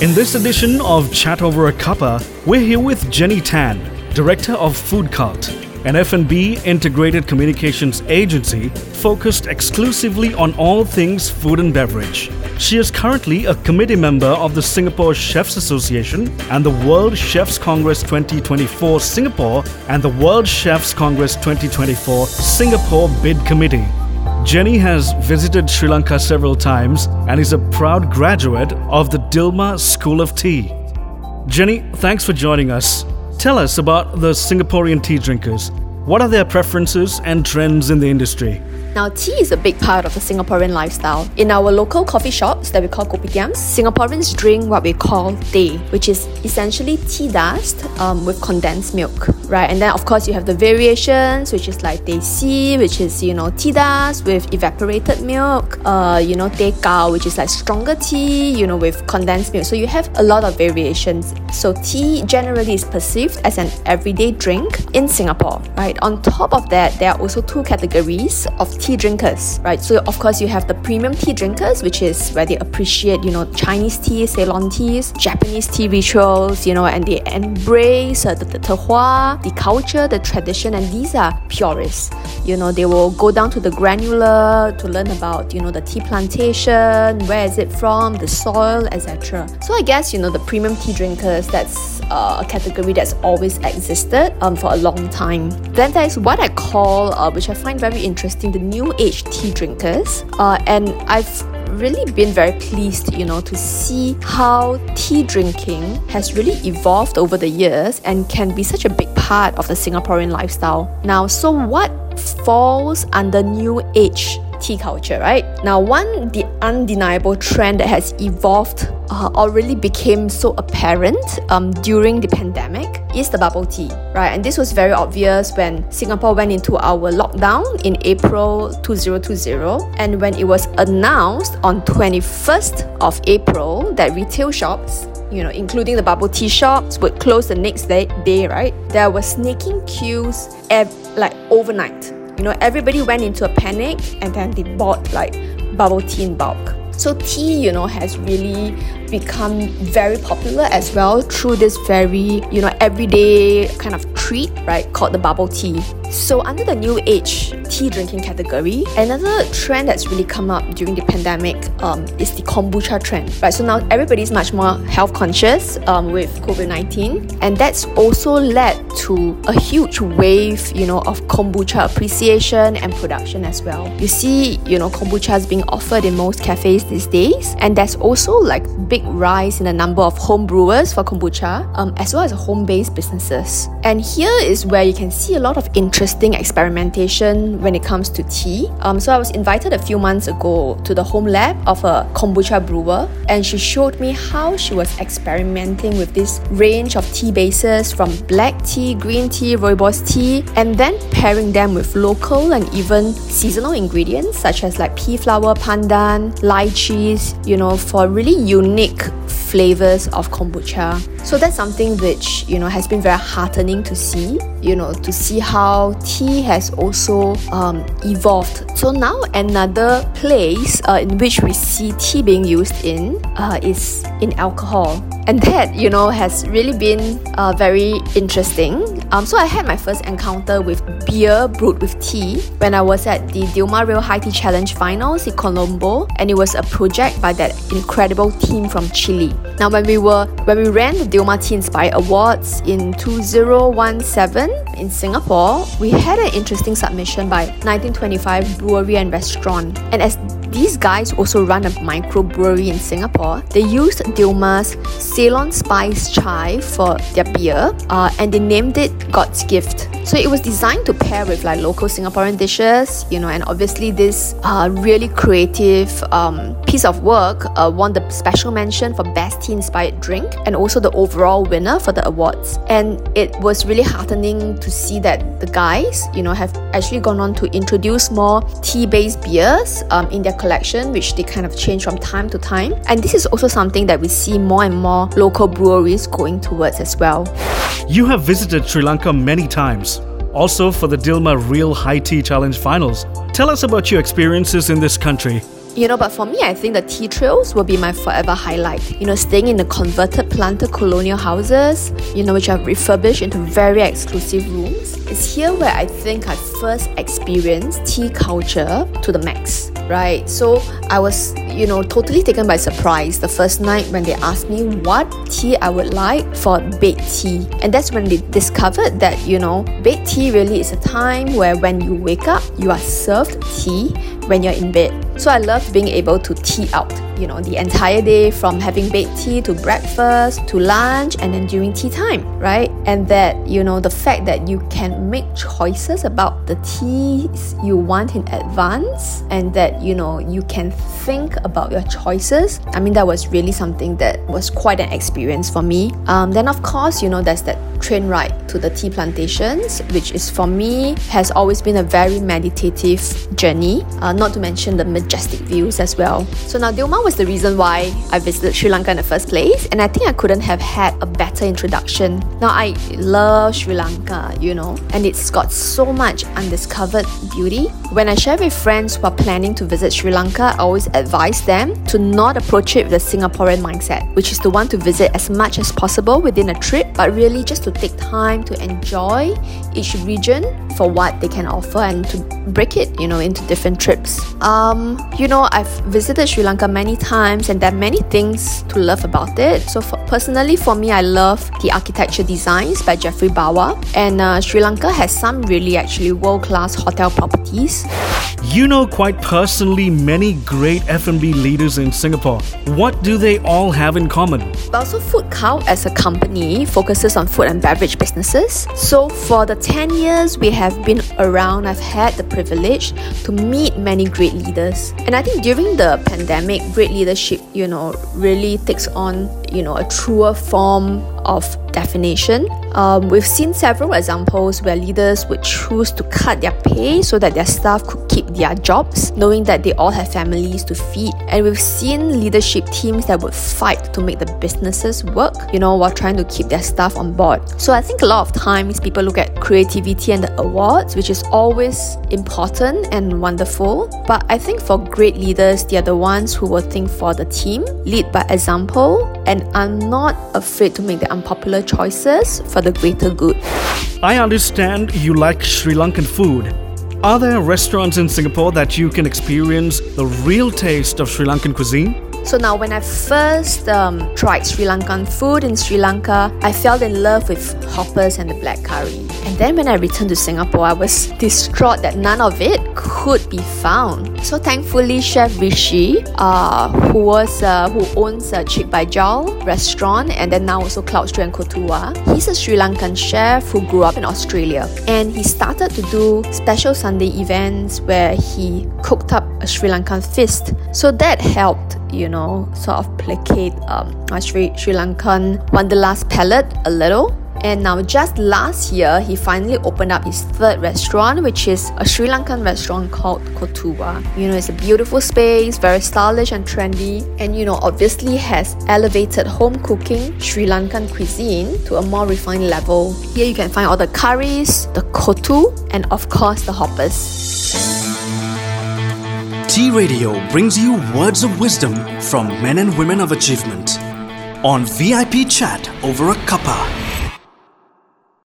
In this edition of Chat Over a Cuppa, we're here with Jenny Tan, Director of Food Cult, an F&B integrated communications agency focused exclusively on all things food and beverage. She is currently a committee member of the Singapore Chefs Association and the World Chefs Congress 2024 Singapore and the World Chefs Congress 2024 Singapore Bid Committee. Jenny has visited Sri Lanka several times and is a proud graduate of the Dilmah School of Tea. Jenny, thanks for joining us. Tell us about the Singaporean tea drinkers. What are their preferences and trends in the industry? Now, tea is a big part of the Singaporean lifestyle. In our local coffee shops that we call kopitiams, Singaporeans drink what we call teh, which is essentially tea dust um, with condensed milk, right? And then, of course, you have the variations, which is like teh C, which is, you know, tea dust with evaporated milk, uh, you know, teh kao, which is like stronger tea, you know, with condensed milk. So you have a lot of variations. So tea generally is perceived as an everyday drink in Singapore, right? On top of that, there are also two categories of tea drinkers, right? So of course you have the premium tea drinkers, which is where they appreciate, you know, Chinese tea, Ceylon teas, Japanese tea rituals, you know, and they embrace uh, the, the terroir, the culture, the tradition, and these are purists. You know, they will go down to the granular to learn about, you know, the tea plantation, where is it from, the soil, etc. So I guess, you know, the premium tea drinkers, that's uh, a category that's always existed um, for a long time. Then there is what I call, uh, which I find very interesting, the new age tea drinkers. Uh, and I've really been very pleased, you know, to see how tea drinking has really evolved over the years and can be such a big part of the Singaporean lifestyle. Now, so what falls under new age tea culture, right? Now, one the undeniable trend that has evolved uh, or really became so apparent um, during the pandemic is the bubble tea, right? And this was very obvious when Singapore went into our lockdown in April 2020 and when it was announced on 21st of April that retail shops you know, including the bubble tea shops, would close the next day, day right? There were sneaking queues ev- like overnight. You know, everybody went into a panic and then they bought like bubble tea in bulk. So tea, you know, has really become very popular as well through this very, you know, everyday kind of treat, right, called the bubble tea. So under the new age tea drinking category, another trend that's really come up during the pandemic um, is the kombucha trend, right? So now everybody's much more health conscious um, with COVID-19, and that's also led to a huge wave, you know, of kombucha appreciation and production as well. You see, you know, kombucha is being offered in most cafes these days, and there's also like big rise in the number of home brewers for kombucha, um, as well as home-based businesses. And here is where you can see a lot of interesting experimentation when it comes to tea. Um, so I was invited a few months ago to the home lab of a kombucha brewer, and she showed me how she was experimenting with this range of tea bases from black tea, green tea, rooibos tea, and then pairing them with local and even seasonal ingredients such as like pea flower pandan, lychees, you know, for really unique flavors of kombucha. So that's something which, you know, has been very heartening to see, you know, to see how tea has also um, evolved. So now another place uh, in which we see tea being used in uh, is in alcohol. And that, you know, has really been uh, very interesting. Um, so I had my first encounter with beer brewed with tea when I was at the Dilmah Real High Tea Challenge finals in Colombo, and it was a project by that incredible team from Chile. Now, when we were when we ran the Dilmah Tea Inspire Awards in 2017 in Singapore, we had an interesting submission by 1925 Brewery and Restaurant, and as these guys also run a microbrewery in Singapore. They used Dilmah's Ceylon Spice Chai for their beer, uh, and they named it God's Gift. So it was designed to pair with like local Singaporean dishes, you know, and obviously this uh, really creative um, piece of work uh, won the special mention for best tea inspired drink and also the overall winner for the awards. And it was really heartening to see that the guys, you know, have actually gone on to introduce more tea based beers um, in their collection, which they kind of change from time to time. And this is also something that we see more and more local breweries going towards as well. You have visited Sri Lanka many times, also for the Dilmah Real High Tea Challenge finals. Tell us about your experiences in this country You know, but for me, I think the tea trails will be my forever highlight. You know, staying in the converted planter colonial houses, you know, which I've refurbished into very exclusive rooms. It's here where I think I first experienced tea culture to the max, right? So I was, you know, totally taken by surprise the first night when they asked me what tea I would like for bed tea. And that's when they discovered that, you know, bed tea really is a time where when you wake up, you are served tea when you're in bed. So I love being able to tea out, you know, the entire day from having bed tea to breakfast to lunch and then during tea time, right? And that, you know, the fact that you can make choices about the teas you want in advance and that, you know, you can think about your choices. I mean, that was really something that was quite an experience for me. Um, then, of course, you know, there's that train ride to the tea plantations, which is for me has always been a very meditative journey, uh, not to mention the majestic views as well. So now Dilmah was the reason why I visited Sri Lanka in the first place, and I think I couldn't have had a better introduction. Now I love Sri Lanka, you know, and it's got so much undiscovered beauty. When I share with friends who are planning to visit Sri Lanka, I always advise them to not approach it with a Singaporean mindset, which is to want to visit as much as possible within a trip, but really just to take time to enjoy each region for what they can offer and to break it, you know, into different trips. Um, you know, I've visited Sri Lanka many times and there are many things to love about it. So for, personally for me, I love the architecture designs by Geoffrey Bawa and uh, Sri Lanka has some really actually world-class hotel properties. You know quite personally many great F&B leaders in Singapore. What do they all have in common? Also, Food Cult as a company focuses on food and beverage businesses. So for the 10 years we have been around, I've had the privilege to meet many great leaders. And I think during the pandemic, great leadership, you know, really takes on, you know, a truer form of definition. Um, we've seen several examples where leaders would choose to cut their pay so that their staff could keep their jobs, knowing that they all have families to feed. And we've seen leadership teams that would fight to make the businesses work, you know, while trying to keep their staff on board. So I think a lot of times people look at creativity and the awards, which is always important and wonderful. But I think for great leaders, they are the ones who will think for the team, lead by example, and are not afraid to make the unpopular choices for the greater good. I understand you like Sri Lankan food. Are there restaurants in Singapore that you can experience the real taste of Sri Lankan cuisine? So now, when I first um, tried Sri Lankan food in Sri Lanka, I fell in love with hoppers and the black curry. And then when I returned to Singapore, I was distraught that none of it could be found. So thankfully, Chef Rishi, uh, who was uh, who owns a Cheek by Jowl restaurant and then now also Cloud Street and Kotuwa, he's a Sri Lankan chef who grew up in Australia, and he started to do special Sunday events where he cooked up a Sri Lankan feast. So that helped you know, sort of placate um, my Sri, Sri Lankan wanderlust palate a little. And now, just last year, he finally opened up his third restaurant, which is a Sri Lankan restaurant called Kotuwa. You know, it's a beautiful space, very stylish and trendy, and you know, obviously has elevated home cooking Sri Lankan cuisine to a more refined level. Here, you can find all the curries, the kotu, and of course, the hoppers. Tea Radio brings you words of wisdom from men and women of achievement on VIP Chat over a cuppa.